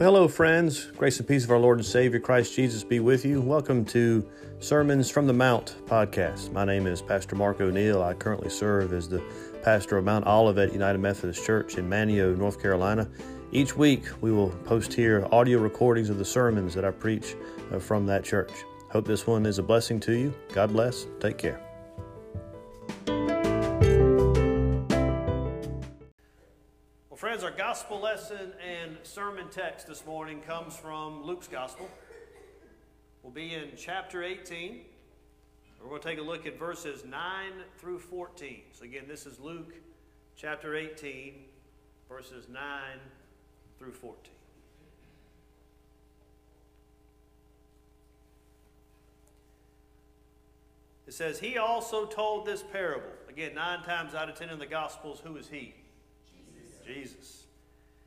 Well, hello, friends. Grace and peace of our Lord and Savior Christ Jesus be with you. Welcome to Sermons from the Mount podcast. My name is Pastor Mark O'Neill. I currently serve as the pastor of Mount Olivet United Methodist Church in Manteo, North Carolina. Each week, we will post here audio recordings of the sermons that I preach uh, from that church. Hope this one is a blessing to you. God bless. Take care. Gospel lesson and sermon text this morning comes from Luke's gospel. We'll be in chapter 18. We're going to take a look at verses 9 through 14. So, again, this is Luke chapter 18, verses 9 through 14. It says, He also told this parable. Again, nine times out of ten in the Gospels, who is He? Jesus.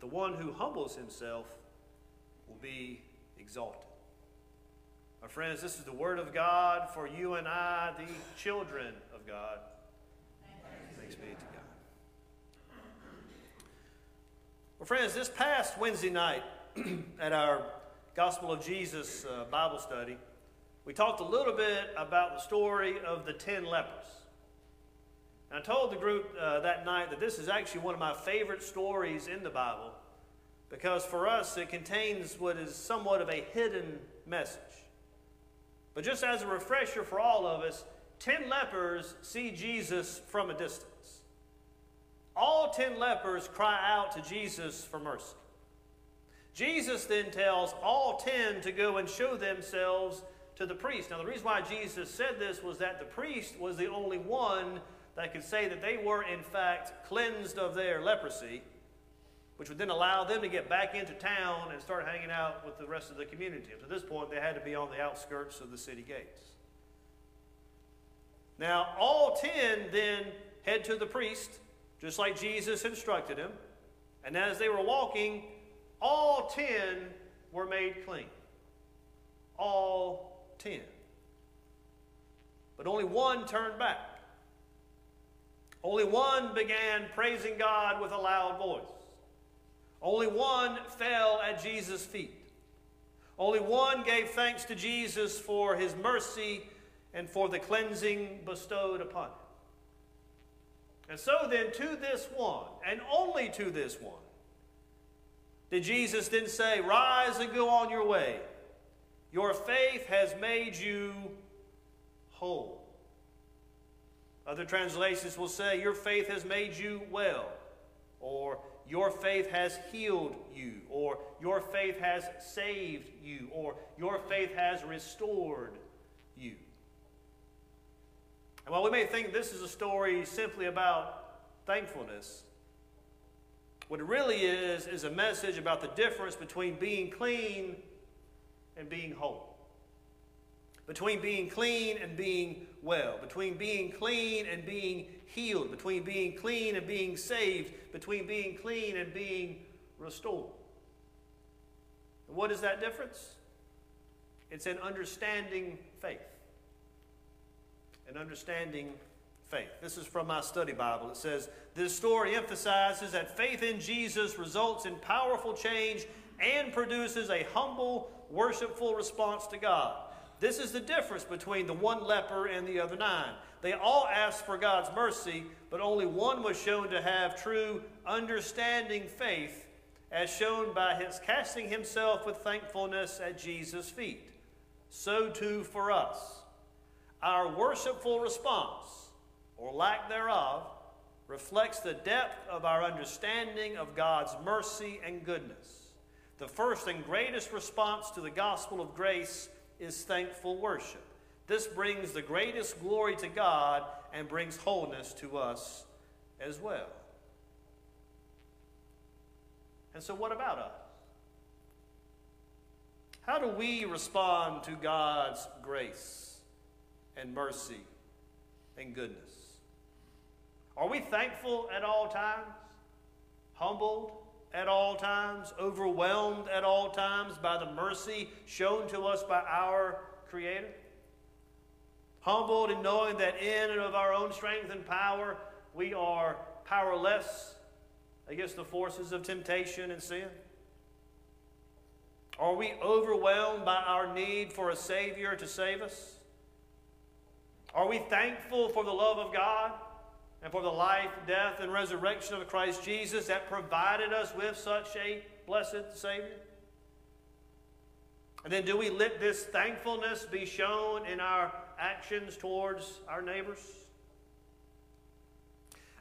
but the one who humbles himself will be exalted. My friends, this is the word of God for you and I, the children of God. Thanks be to God. Well, friends, this past Wednesday night at our Gospel of Jesus uh, Bible study, we talked a little bit about the story of the ten lepers. And I told the group uh, that night that this is actually one of my favorite stories in the Bible because for us it contains what is somewhat of a hidden message. But just as a refresher for all of us, ten lepers see Jesus from a distance. All ten lepers cry out to Jesus for mercy. Jesus then tells all ten to go and show themselves to the priest. Now, the reason why Jesus said this was that the priest was the only one that could say that they were, in fact, cleansed of their leprosy, which would then allow them to get back into town and start hanging out with the rest of the community. Up to this point, they had to be on the outskirts of the city gates. Now, all ten then head to the priest, just like Jesus instructed him. And as they were walking, all ten were made clean. All ten. But only one turned back. Only one began praising God with a loud voice. Only one fell at Jesus' feet. Only one gave thanks to Jesus for his mercy and for the cleansing bestowed upon him. And so then, to this one, and only to this one, did Jesus then say, Rise and go on your way. Your faith has made you whole. Other translations will say, Your faith has made you well, or Your faith has healed you, or Your faith has saved you, or Your faith has restored you. And while we may think this is a story simply about thankfulness, what it really is, is a message about the difference between being clean and being whole between being clean and being well, between being clean and being healed, between being clean and being saved, between being clean and being restored. And what is that difference? It's an understanding faith. An understanding faith. This is from my study Bible. It says, This story emphasizes that faith in Jesus results in powerful change and produces a humble, worshipful response to God. This is the difference between the one leper and the other nine. They all asked for God's mercy, but only one was shown to have true understanding faith, as shown by his casting himself with thankfulness at Jesus' feet. So too for us. Our worshipful response, or lack thereof, reflects the depth of our understanding of God's mercy and goodness. The first and greatest response to the gospel of grace is thankful worship. This brings the greatest glory to God and brings wholeness to us as well. And so, what about us? How do we respond to God's grace and mercy and goodness? Are we thankful at all times? Humbled at all times? Overwhelmed at all times by the mercy shown to us by our Creator? Humbled in knowing that in and of our own strength and power, we are powerless against the forces of temptation and sin? Are we overwhelmed by our need for a Savior to save us? Are we thankful for the love of God and for the life, death, and resurrection of Christ Jesus that provided us with such a blessed Savior? And then do we let this thankfulness be shown in our actions towards our neighbors?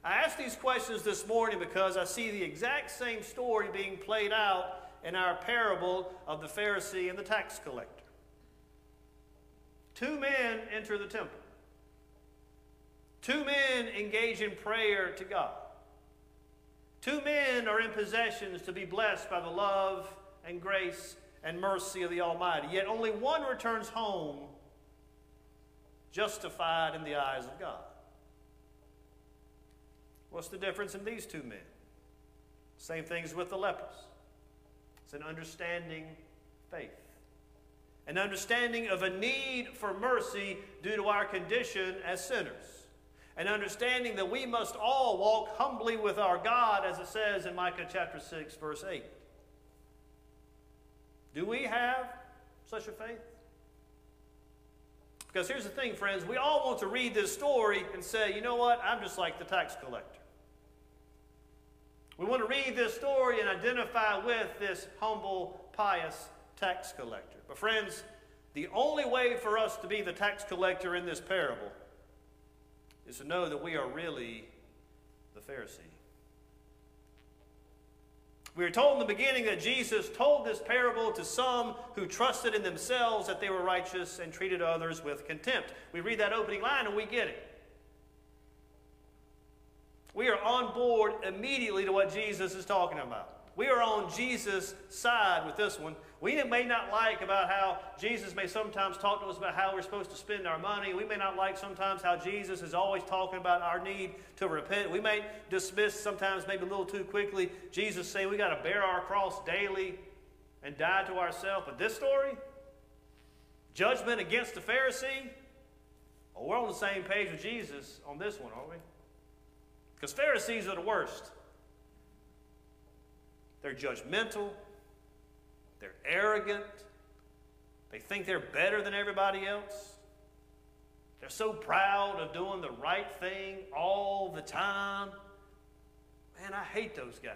I ask these questions this morning because I see the exact same story being played out in our parable of the Pharisee and the tax collector. Two men enter the temple. Two men engage in prayer to God. Two men are in possessions to be blessed by the love and grace and mercy of the Almighty. Yet only one returns home justified in the eyes of God. What's the difference in these two men? Same things with the lepers. It's an understanding faith. An understanding of a need for mercy due to our condition as sinners. An understanding that we must all walk humbly with our God, as it says in Micah chapter 6, verse 8. Do we have such a faith? Because here's the thing, friends, we all want to read this story and say, you know what, I'm just like the tax collector. We want to read this story and identify with this humble, pious tax collector. But, friends, the only way for us to be the tax collector in this parable is to know that we are really the Pharisee. We are told in the beginning that Jesus told this parable to some who trusted in themselves that they were righteous and treated others with contempt. We read that opening line and we get it. We are on board immediately to what Jesus is talking about. We are on Jesus' side with this one. We may not like about how Jesus may sometimes talk to us about how we're supposed to spend our money. We may not like sometimes how Jesus is always talking about our need to repent. We may dismiss sometimes maybe a little too quickly Jesus saying we got to bear our cross daily and die to ourselves. But this story, judgment against the Pharisee, well, we're on the same page with Jesus on this one, aren't we? Because Pharisees are the worst. They're judgmental, they're arrogant, they think they're better than everybody else. They're so proud of doing the right thing all the time. Man, I hate those guys.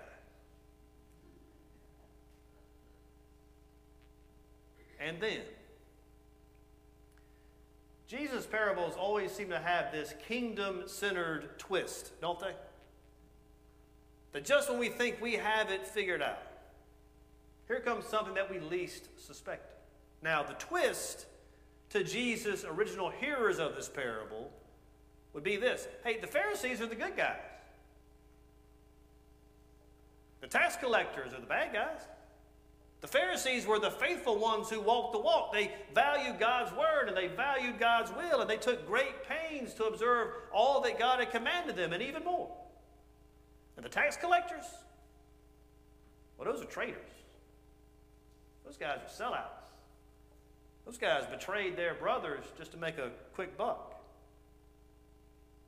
And then, Jesus' parables always seem to have this kingdom centered twist, don't they? That just when we think we have it figured out, here comes something that we least suspected. Now, the twist to Jesus' original hearers of this parable would be this hey, the Pharisees are the good guys, the tax collectors are the bad guys. The Pharisees were the faithful ones who walked the walk. They valued God's word and they valued God's will, and they took great pains to observe all that God had commanded them, and even more. And the tax collectors, well, those are traitors. Those guys are sellouts. Those guys betrayed their brothers just to make a quick buck.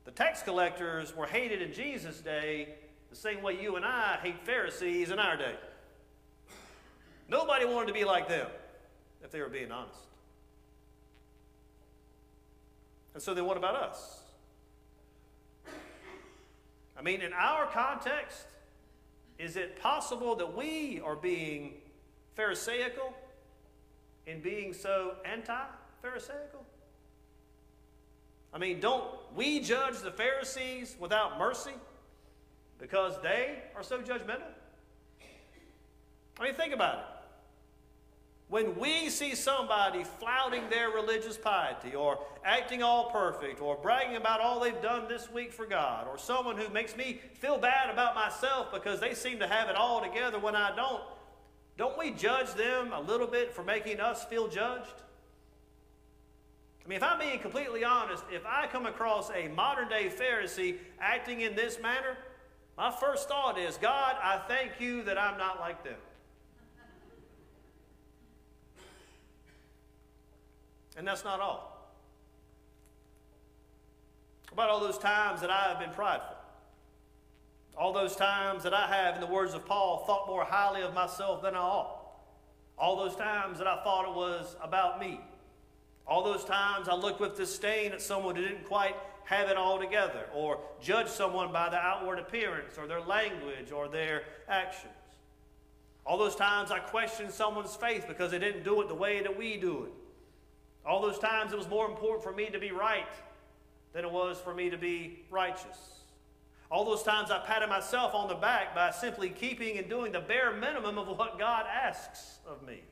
The tax collectors were hated in Jesus' day the same way you and I hate Pharisees in our day. Nobody wanted to be like them, if they were being honest. And so then what about us? I mean, in our context, is it possible that we are being Pharisaical in being so anti Pharisaical? I mean, don't we judge the Pharisees without mercy because they are so judgmental? I mean, think about it. When we see somebody flouting their religious piety or acting all perfect or bragging about all they've done this week for God or someone who makes me feel bad about myself because they seem to have it all together when I don't, don't we judge them a little bit for making us feel judged? I mean, if I'm being completely honest, if I come across a modern day Pharisee acting in this manner, my first thought is, God, I thank you that I'm not like them. And that's not all. About all those times that I have been prideful. All those times that I have, in the words of Paul, thought more highly of myself than I ought. All those times that I thought it was about me. All those times I looked with disdain at someone who didn't quite have it all together, or judge someone by their outward appearance, or their language, or their actions. All those times I questioned someone's faith because they didn't do it the way that we do it. All those times it was more important for me to be right than it was for me to be righteous. All those times I patted myself on the back by simply keeping and doing the bare minimum of what God asks of me.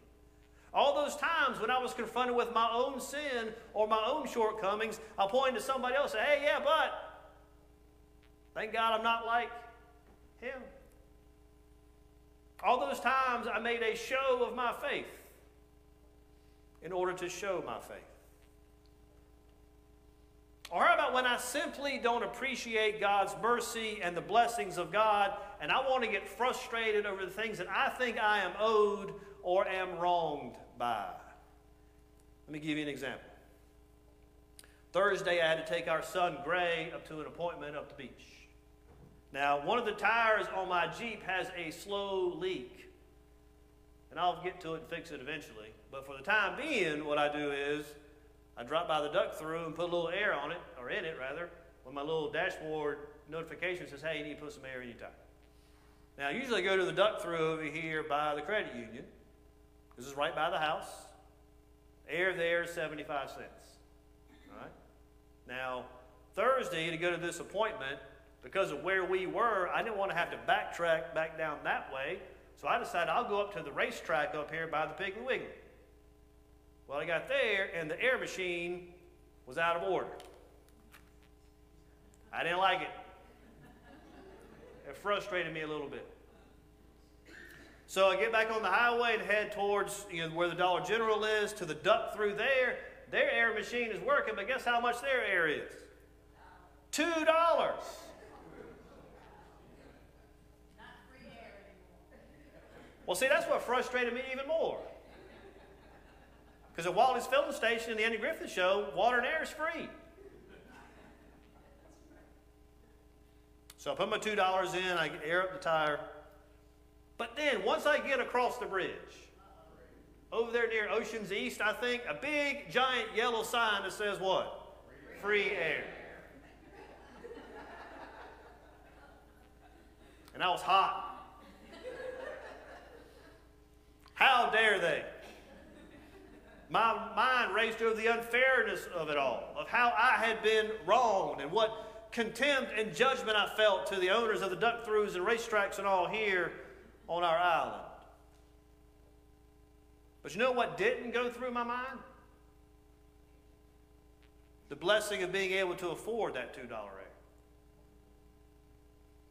All those times when I was confronted with my own sin or my own shortcomings, I pointed to somebody else and say, hey, yeah, but thank God I'm not like him. All those times I made a show of my faith in order to show my faith. Or how about when I simply don't appreciate God's mercy and the blessings of God, and I want to get frustrated over the things that I think I am owed or am wronged by? Let me give you an example. Thursday, I had to take our son Gray up to an appointment up the beach. Now, one of the tires on my Jeep has a slow leak, and I'll get to it and fix it eventually. But for the time being, what I do is I drop by the Duck Thru and put a little air on it, or in it rather, when my little dashboard notification says, hey, you need to put some air in your tire. Now, I usually go to the Duck Thru over here by the credit union. This is right by the house. Air there, 75 cents. All right? Now, Thursday, to go to this appointment, because of where we were, I didn't want to have to backtrack back down that way. So I decided I'll go up to the racetrack up here by the Piggly Wiggly. Well, I got there, and the air machine was out of order. I didn't like it. It frustrated me a little bit. So I get back on the highway and head towards you know, where the Dollar General is to the Duck Thru there. Their air machine is working, but guess how much their air is? Two dollars. Well, see, that's what frustrated me even more. Because at Wally's filling station in the Andy Griffith show, water and air is free. So I put my $2 in, I get air up the tire. But then, once I get across the bridge, over there near Oceans East, I think, a big, giant yellow sign that says what? Free air. And I was hot. How dare they? My mind raced over the unfairness of it all, of how I had been wronged and what contempt and judgment I felt to the owners of the Duck Thrus and racetracks and all here on our island. But you know what didn't go through my mind? The blessing of being able to afford that $2 air.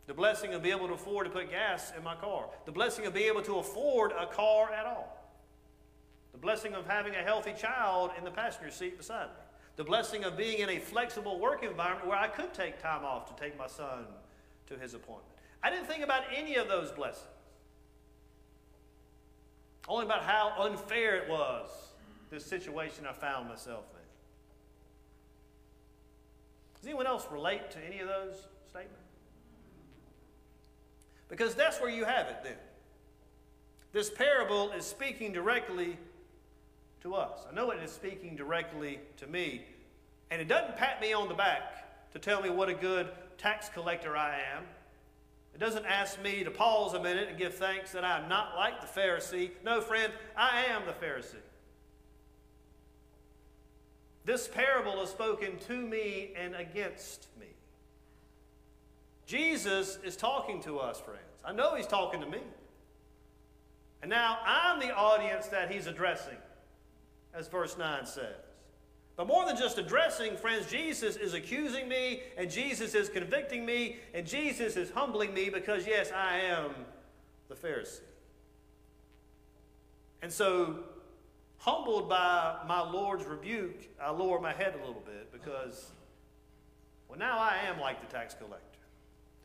The blessing of being able to afford to put gas in my car. The blessing of being able to afford a car at all. The blessing of having a healthy child in the passenger seat beside me. The blessing of being in a flexible work environment where I could take time off to take my son to his appointment. I didn't think about any of those blessings. Only about how unfair it was, this situation I found myself in. Does anyone else relate to any of those statements? Because that's where you have it then. This parable is speaking directly to us. I know it is speaking directly to me. And it doesn't pat me on the back to tell me what a good tax collector I am It doesn't ask me to pause a minute and give thanks that I'm not like the Pharisee. No, friend, I am the Pharisee. This parable is spoken to me and against me. Jesus is talking to us, friends. I know he's talking to me. And now I'm the audience that he's addressing, as verse 9 says. But more than just addressing, friends, Jesus is accusing me, and Jesus is convicting me, and Jesus is humbling me because, yes, I am the Pharisee. And so, humbled by my Lord's rebuke, I lower my head a little bit because, well, now I am like the tax collector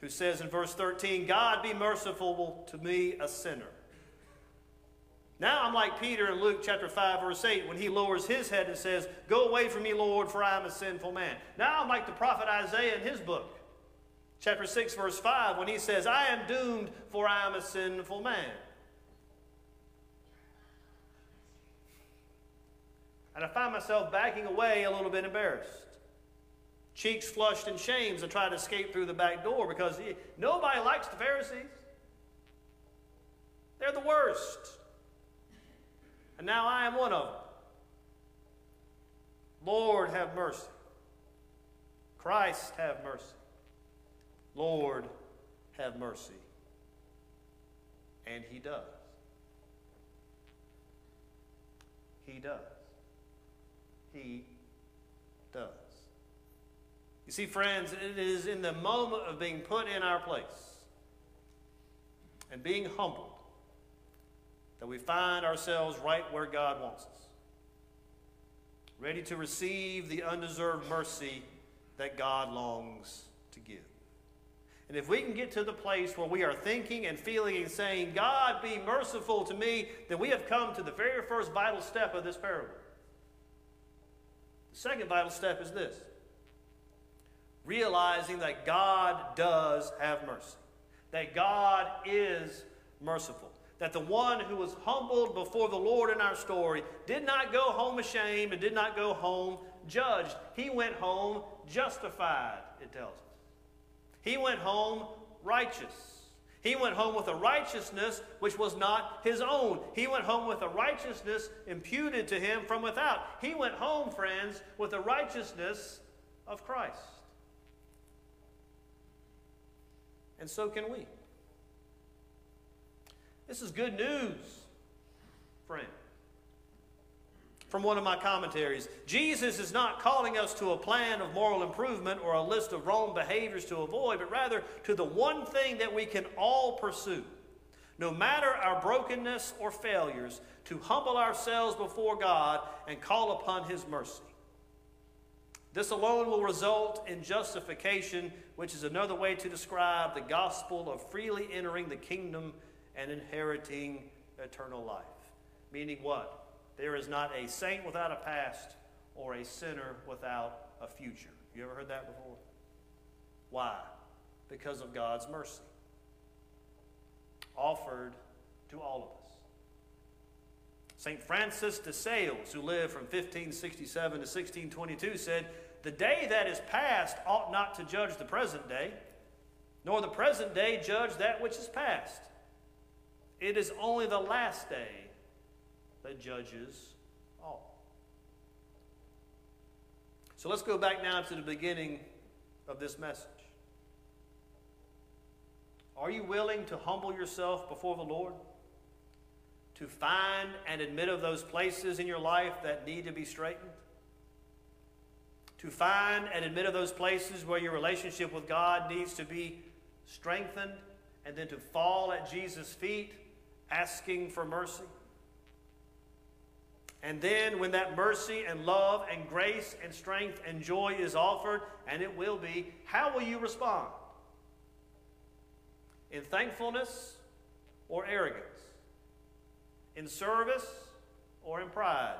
who says in verse 13, God be merciful to me, a sinner. Now I'm like Peter in Luke chapter 5, verse 8, when he lowers his head and says, Go away from me, Lord, for I am a sinful man. Now I'm like the prophet Isaiah in his book, chapter 6, verse 5, when he says, I am doomed, for I am a sinful man. And I find myself backing away a little bit embarrassed. Cheeks flushed in shame as I try to escape through the back door because nobody likes the Pharisees. They're the worst. And now I am one of them. Lord, have mercy. Christ, have mercy. Lord, have mercy. And He does. He does. He does. You see, friends, it is in the moment of being put in our place and being humbled that we find ourselves right where God wants us, ready to receive the undeserved mercy that God longs to give. And if we can get to the place where we are thinking and feeling and saying, God be merciful to me, then we have come to the very first vital step of this parable. The second vital step is this realizing that God does have mercy, that God is merciful that the one who was humbled before the Lord in our story did not go home ashamed and did not go home judged. He went home justified, it tells us. He went home righteous. He went home with a righteousness which was not his own. He went home with a righteousness imputed to him from without. He went home, friends, with the righteousness of Christ. And so can we. This is good news, friend. From one of my commentaries, Jesus is not calling us to a plan of moral improvement or a list of wrong behaviors to avoid, but rather to the one thing that we can all pursue, no matter our brokenness or failures, to humble ourselves before God and call upon His mercy. This alone will result in justification, which is another way to describe the gospel of freely entering the kingdom and inheriting eternal life. Meaning what? There is not a saint without a past or a sinner without a future. You ever heard that before? Why? Because of God's mercy offered to all of us. St. Francis de Sales, who lived from 1567 to 1622, said, The day that is past ought not to judge the present day, nor the present day judge that which is past. It is only the last day that judges all. So let's go back now to the beginning of this message. Are you willing to humble yourself before the Lord? To find and admit of those places in your life that need to be straightened? To find and admit of those places where your relationship with God needs to be strengthened and then to fall at Jesus' feet asking for mercy. And then, when that mercy and love and grace and strength and joy is offered, and it will be, how will you respond? In thankfulness or arrogance? In service or in pride?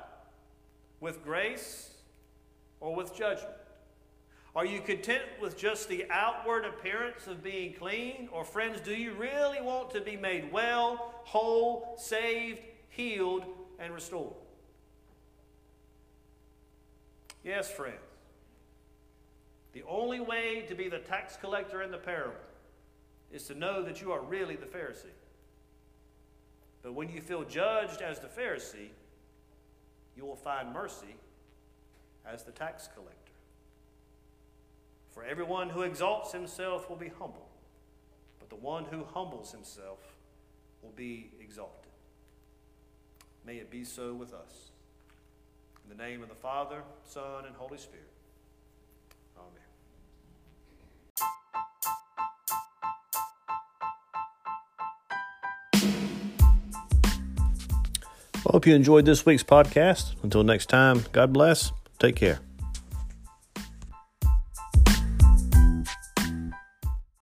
With grace or with judgment? Are you content with just the outward appearance of being clean? Or, friends, do you really want to be made well, whole, saved, healed, and restored? Yes, friends. The only way to be the tax collector in the parable is to know that you are really the Pharisee. But when you feel judged as the Pharisee, you will find mercy as the tax collector. For everyone who exalts himself will be humble, but the one who humbles himself will be exalted. May it be so with us. In the name of the Father, Son, and Holy Spirit. Amen. I hope you enjoyed this week's podcast. Until next time, God bless. Take care.